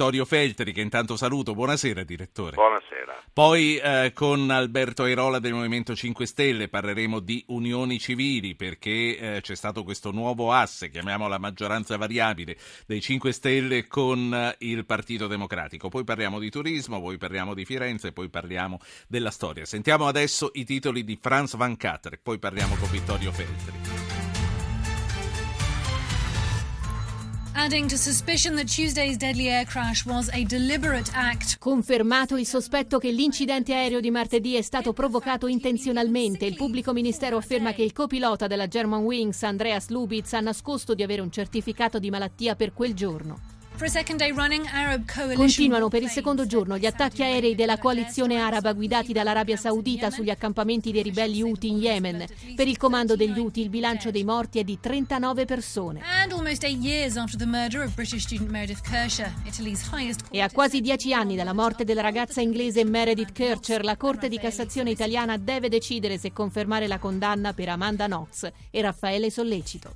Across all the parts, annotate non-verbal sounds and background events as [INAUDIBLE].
Vittorio Feltri, che intanto saluto. Buonasera, direttore. Buonasera. Poi eh, con Alberto Airola del Movimento 5 Stelle parleremo di unioni civili perché eh, c'è stato questo nuovo asse, chiamiamola maggioranza variabile, dei 5 Stelle con eh, il Partito Democratico. Poi parliamo di turismo, poi parliamo di Firenze, poi parliamo della storia. Sentiamo adesso i titoli di Franz Van Katter, poi parliamo con Vittorio Feltri. Adding to suspicion that Tuesday's deadly air crash was a deliberate act. Confermato il sospetto che l'incidente aereo di martedì è stato provocato intenzionalmente. Il pubblico ministero afferma che il copilota della Germanwings, Andreas Lubitz, ha nascosto di avere un certificato di malattia per quel giorno. Continuano per il secondo giorno gli attacchi aerei della coalizione araba guidati dall'Arabia Saudita sugli accampamenti dei ribelli Houthi in Yemen. Per il comando degli Houthi il bilancio dei morti è di 39 persone. E a quasi dieci anni dalla morte della ragazza inglese Meredith Kircher, la Corte di Cassazione italiana deve decidere se confermare la condanna per Amanda Knox e Raffaele Sollecito.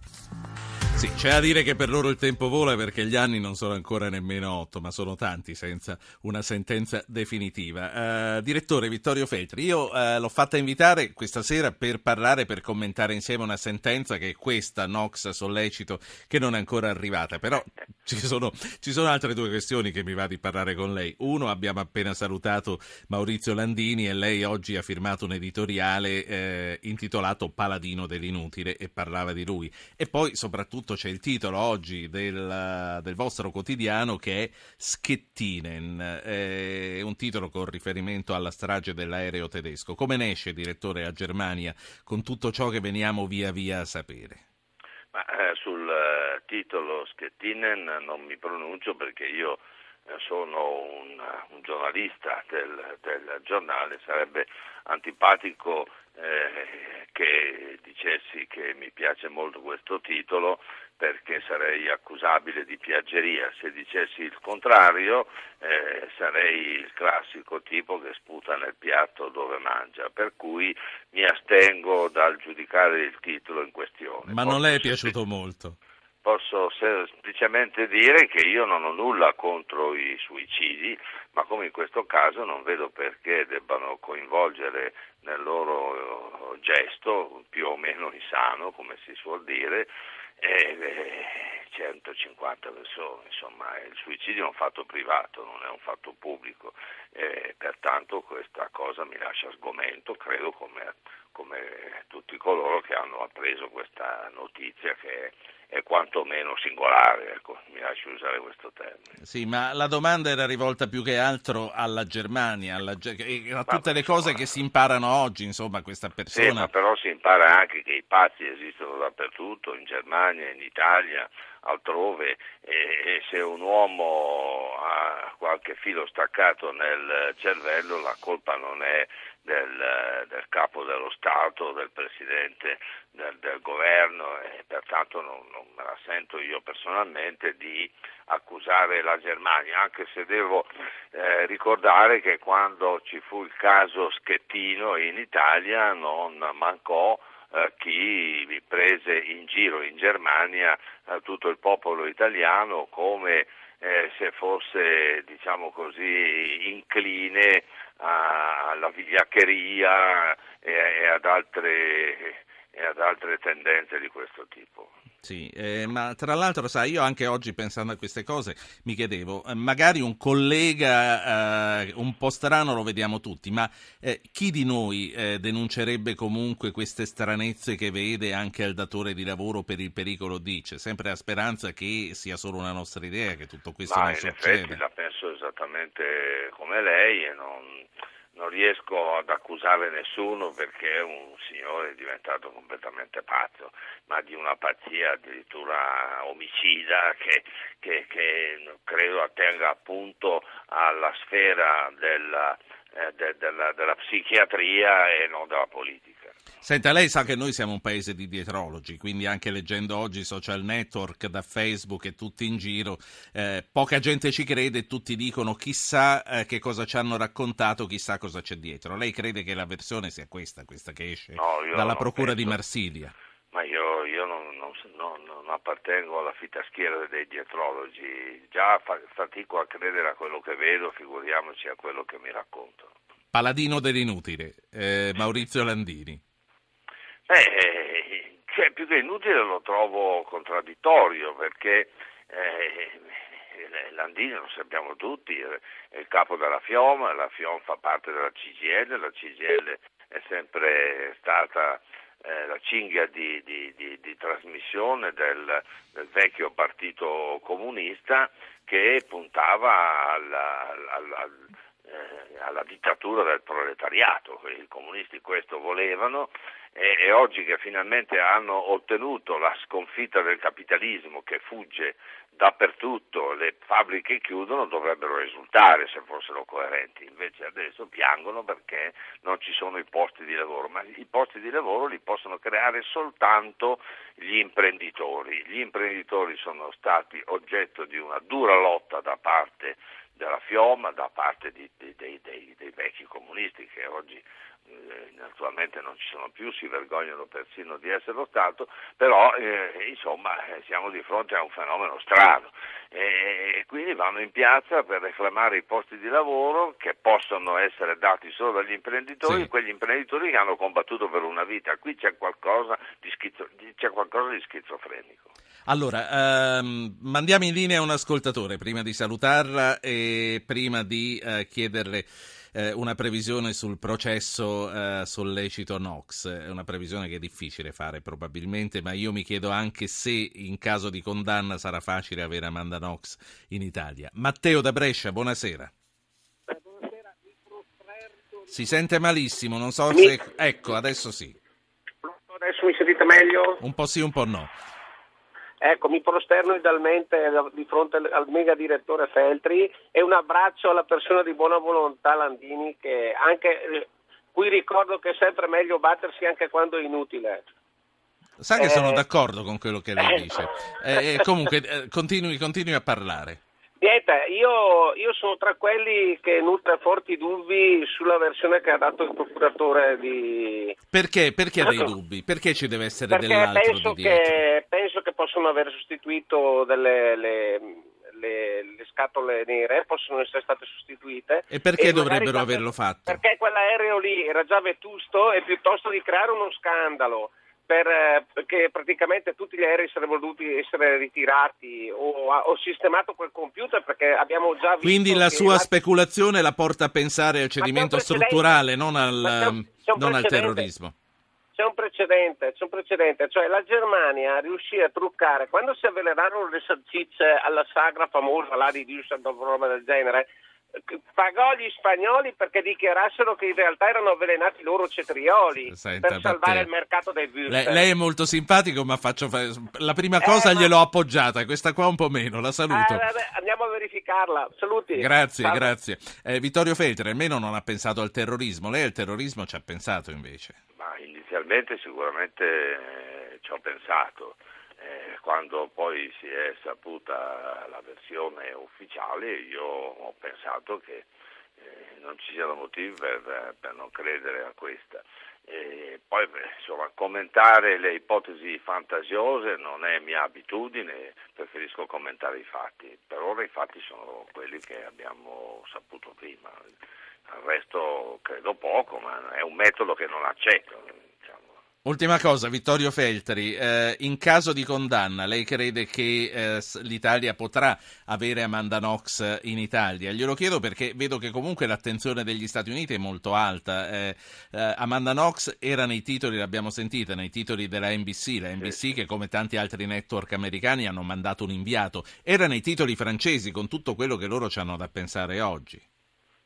Sì, c'è a dire che per loro il tempo vola perché gli anni non sono ancora nemmeno otto, ma sono tanti senza una sentenza definitiva. Uh, direttore Vittorio Feltri, io uh, l'ho fatta invitare questa sera per parlare, per commentare insieme una sentenza che è questa, Nox sollecito, che non è ancora arrivata, però ci sono, ci sono altre due questioni che mi va di parlare con lei. Uno, abbiamo appena salutato Maurizio Landini e lei oggi ha firmato un editoriale eh, intitolato Paladino dell'inutile e parlava di lui. E poi soprattutto soprattutto c'è il titolo oggi del, del vostro quotidiano che è Schettinen, è un titolo con riferimento alla strage dell'aereo tedesco. Come ne esce, direttore, a Germania con tutto ciò che veniamo via via a sapere? Ma, eh, sul eh, titolo Schettinen non mi pronuncio perché io eh, sono un, un giornalista del, del, giornale, sarebbe antipatico eh, che dicessi che mi piace molto questo titolo perché sarei accusabile di piaggeria. Se dicessi il contrario eh, sarei il classico tipo che sputa nel piatto dove mangia, per cui mi astengo dal giudicare il titolo in questione. Ma non le è piaciuto molto? Posso semplicemente dire che io non ho nulla contro i suicidi, ma come in questo caso non vedo perché debbano coinvolgere nel loro gesto, più o meno insano, come si suol dire, eh, 150 persone, insomma il suicidio è un fatto privato, non è un fatto pubblico, eh, pertanto questa cosa mi lascia sgomento, credo come, come tutti coloro che hanno appreso questa notizia che è quantomeno singolare, ecco, mi lascio usare questo termine. Sì, ma la domanda era rivolta più che altro alla Germania, alla, a tutte le cose che si imparano oggi, insomma, questa persona. Sì, ma però si impara anche che i pazzi esistono dappertutto, in Germania, in Italia, altrove, e, e se un uomo ha qualche filo staccato nel cervello, la colpa non è del, del, capo dello Stato, del Presidente del, del governo e pertanto non, non, me la sento io personalmente di accusare la Germania, anche se devo eh, ricordare che quando ci fu il caso Schettino in Italia non mancò chi prese in giro in Germania eh, tutto il popolo italiano come eh, se fosse, diciamo così, incline alla vigliaccheria e, e, ad altre, e ad altre tendenze di questo tipo. Sì, eh, ma tra l'altro, sai, io anche oggi pensando a queste cose mi chiedevo, eh, magari un collega eh, un po' strano lo vediamo tutti, ma eh, chi di noi eh, denuncerebbe comunque queste stranezze che vede anche al datore di lavoro per il pericolo dice? Sempre a speranza che sia solo una nostra idea, che tutto questo ma non in succeda. Effetti la penso esattamente come lei e non non riesco ad accusare nessuno perché è un signore diventato completamente pazzo, ma di una pazzia addirittura omicida che, che, che credo attenga appunto alla sfera della, eh, de, della, della psichiatria e non della politica. Senta, lei sa che noi siamo un paese di dietrologi, quindi anche leggendo oggi i social network da Facebook e tutti in giro, eh, poca gente ci crede e tutti dicono chissà eh, che cosa ci hanno raccontato, chissà cosa c'è dietro. Lei crede che la versione sia questa, questa che esce No, dalla Procura penso. di Marsiglia? Ma io, io non, non- non- non appartengo alla fitaschiera dei dietrologi, già fa- fatico a credere a quello che vedo, figuriamoci a quello che mi raccontano. Paladino dell'inutile, eh, Maurizio Landini. Beh, eh, cioè, più che inutile lo trovo contraddittorio perché eh, Landini, lo sappiamo tutti, è il capo della FIOM, la FIOM fa parte della CGL, la CGL è sempre stata eh, la cinghia di, di- di- di trasmissione del, del vecchio partito comunista che puntava alla, alla- eh, alla dittatura del proletariato. I comunisti questo volevano e, e oggi che finalmente hanno ottenuto la sconfitta del capitalismo che fugge dappertutto, le fabbriche chiudono, dovrebbero esultare se fossero coerenti, invece adesso piangono perché non ci sono i posti di lavoro, ma i posti di lavoro li possono creare soltanto gli imprenditori. Gli imprenditori sono stati oggetto di una dura lotta da parte della Fioma, da parte di- di- dei, dei- dei vecchi comunisti che oggi eh, naturalmente non ci sono più, si vergognano persino di esserlo stato, però eh, insomma eh, siamo di fronte a un fenomeno strano e, e quindi vanno in piazza per reclamare i posti di lavoro che possono essere dati solo dagli imprenditori, Sì. quegli imprenditori che hanno combattuto per una vita. Qui c'è qualcosa di, schizo- di- c'è qualcosa di schizofrenico. Allora, ehm, mandiamo in linea un ascoltatore prima di salutarla e prima di eh, chiederle eh, una previsione sul processo eh, sollecito Nox. È una previsione che è difficile fare probabilmente, ma io mi chiedo anche se in caso di condanna sarà facile avere Amanda Nox in Italia. Matteo da Brescia, buonasera. Si sente malissimo, non so se... Ecco, adesso sì. Adesso mi sentite meglio? Un po' sì, un po' no. Ecco, mi prosterno idealmente di fronte al- mega direttore Feltri e un abbraccio alla persona di buona volontà Landini che anche eh, cui ricordo che è sempre meglio battersi anche quando è inutile. Sa che Eh. sono d'accordo con quello che lei [LAUGHS] Eh. dice. Eh, eh, comunque, eh, continui, continui a parlare. Niente, io, io sono tra quelli che nutre forti dubbi sulla versione che ha dato il procuratore di, Perché, perché dei [COUGHS] dubbi? Perché ci deve essere perché dell'altro penso di dietro? che possono aver sostituito delle, le, le- le scatole nere, possono essere state sostituite. E perché magari dovrebbero averlo fatto? Perché quell'aereo lì era già vetusto e piuttosto di creare uno scandalo per, eh, perché praticamente tutti gli aerei sarebbero dovuti essere ritirati o, o sistemato quel computer perché abbiamo già visto Quindi la sua la- speculazione la porta a pensare al cedimento strutturale, non al, non al terrorismo. C'è un precedente, c'è un precedente, cioè la Germania riuscì a truccare, quando si avvelenarono le salsicce alla sagra famosa là di Düsseldorf, roba del genere, eh, pagò gli spagnoli perché dichiarassero che in realtà erano avvelenati i loro cetrioli Senta, per salvare il mercato dei würstel. Lei, lei è molto simpatico, ma faccio fa- la prima cosa Eh, ma- gliel'ho appoggiata, questa qua un po' meno, la saluto. Eh, vabbè, andiamo a verificarla, saluti. Grazie, Salve. grazie. Eh, Vittorio Feltri almeno non ha pensato al terrorismo, lei al terrorismo ci ha pensato invece. Inizialmente sicuramente eh, ci ho pensato, Eh, quando poi si è saputa la versione ufficiale io ho pensato che eh, non ci siano motivi per, per non credere a questa. E poi insomma, commentare le ipotesi fantasiose non è mia abitudine, preferisco commentare i fatti. Per ora i fatti sono quelli che abbiamo saputo prima. Al resto credo poco, ma è un metodo che non accetto. diciamo. Ultima cosa, Vittorio Feltri, eh, in caso di condanna, lei crede che eh, l'Italia potrà avere Amanda Knox in Italia? Glielo chiedo perché vedo che comunque l'attenzione degli Stati Uniti è molto alta. Eh, eh, Amanda Knox era nei titoli, l'abbiamo sentita, nei titoli della NBC, la NBC che come tanti altri network americani hanno mandato un inviato, era nei titoli francesi con tutto quello che loro ci hanno da pensare oggi.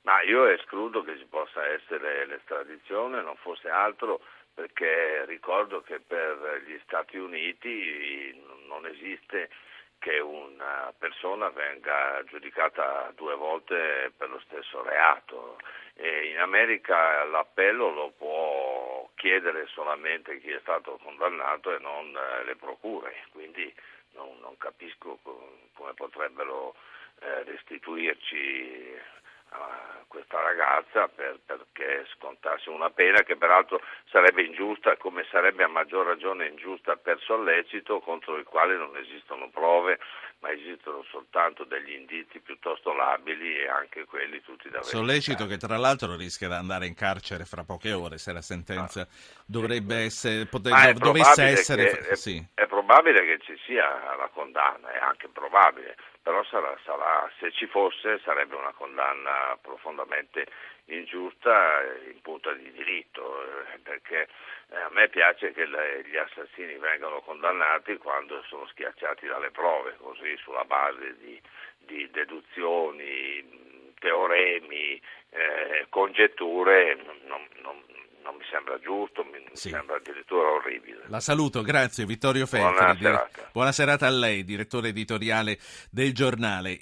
Ma io escludo che ci possa essere l'estradizione, non fosse altro perché ricordo che per gli Stati Uniti non esiste che una persona venga giudicata due volte per lo stesso reato. E in America l'appello lo può chiedere solamente chi è stato condannato e non eh, le procure, quindi non, non capisco come potrebbero eh, restituirci questa ragazza per, perché scontasse una pena che peraltro sarebbe ingiusta come sarebbe a maggior ragione ingiusta per sollecito contro il quale non esistono prove ma esistono soltanto degli indizi piuttosto labili e anche quelli tutti da verificare. Sollecito che tra l'altro rischia di andare in carcere fra poche ore se la sentenza ah, dovrebbe sì, essere, poter, ah, dovesse essere... È, sì. è probabile che ci sia la condanna, è anche probabile, però sarà, sarà, se ci fosse sarebbe una condanna profondamente ingiusta in punta di diritto, eh, perché eh, a me piace che le, gli assassini vengano condannati quando sono schiacciati dalle prove, così sulla base di, di deduzioni, teoremi, eh, congetture, non, non, non mi sembra giusto, mi sì. sembra addirittura orribile. La saluto, grazie Vittorio Feltri. Buona serata. Buona serata a lei, direttore editoriale del giornale.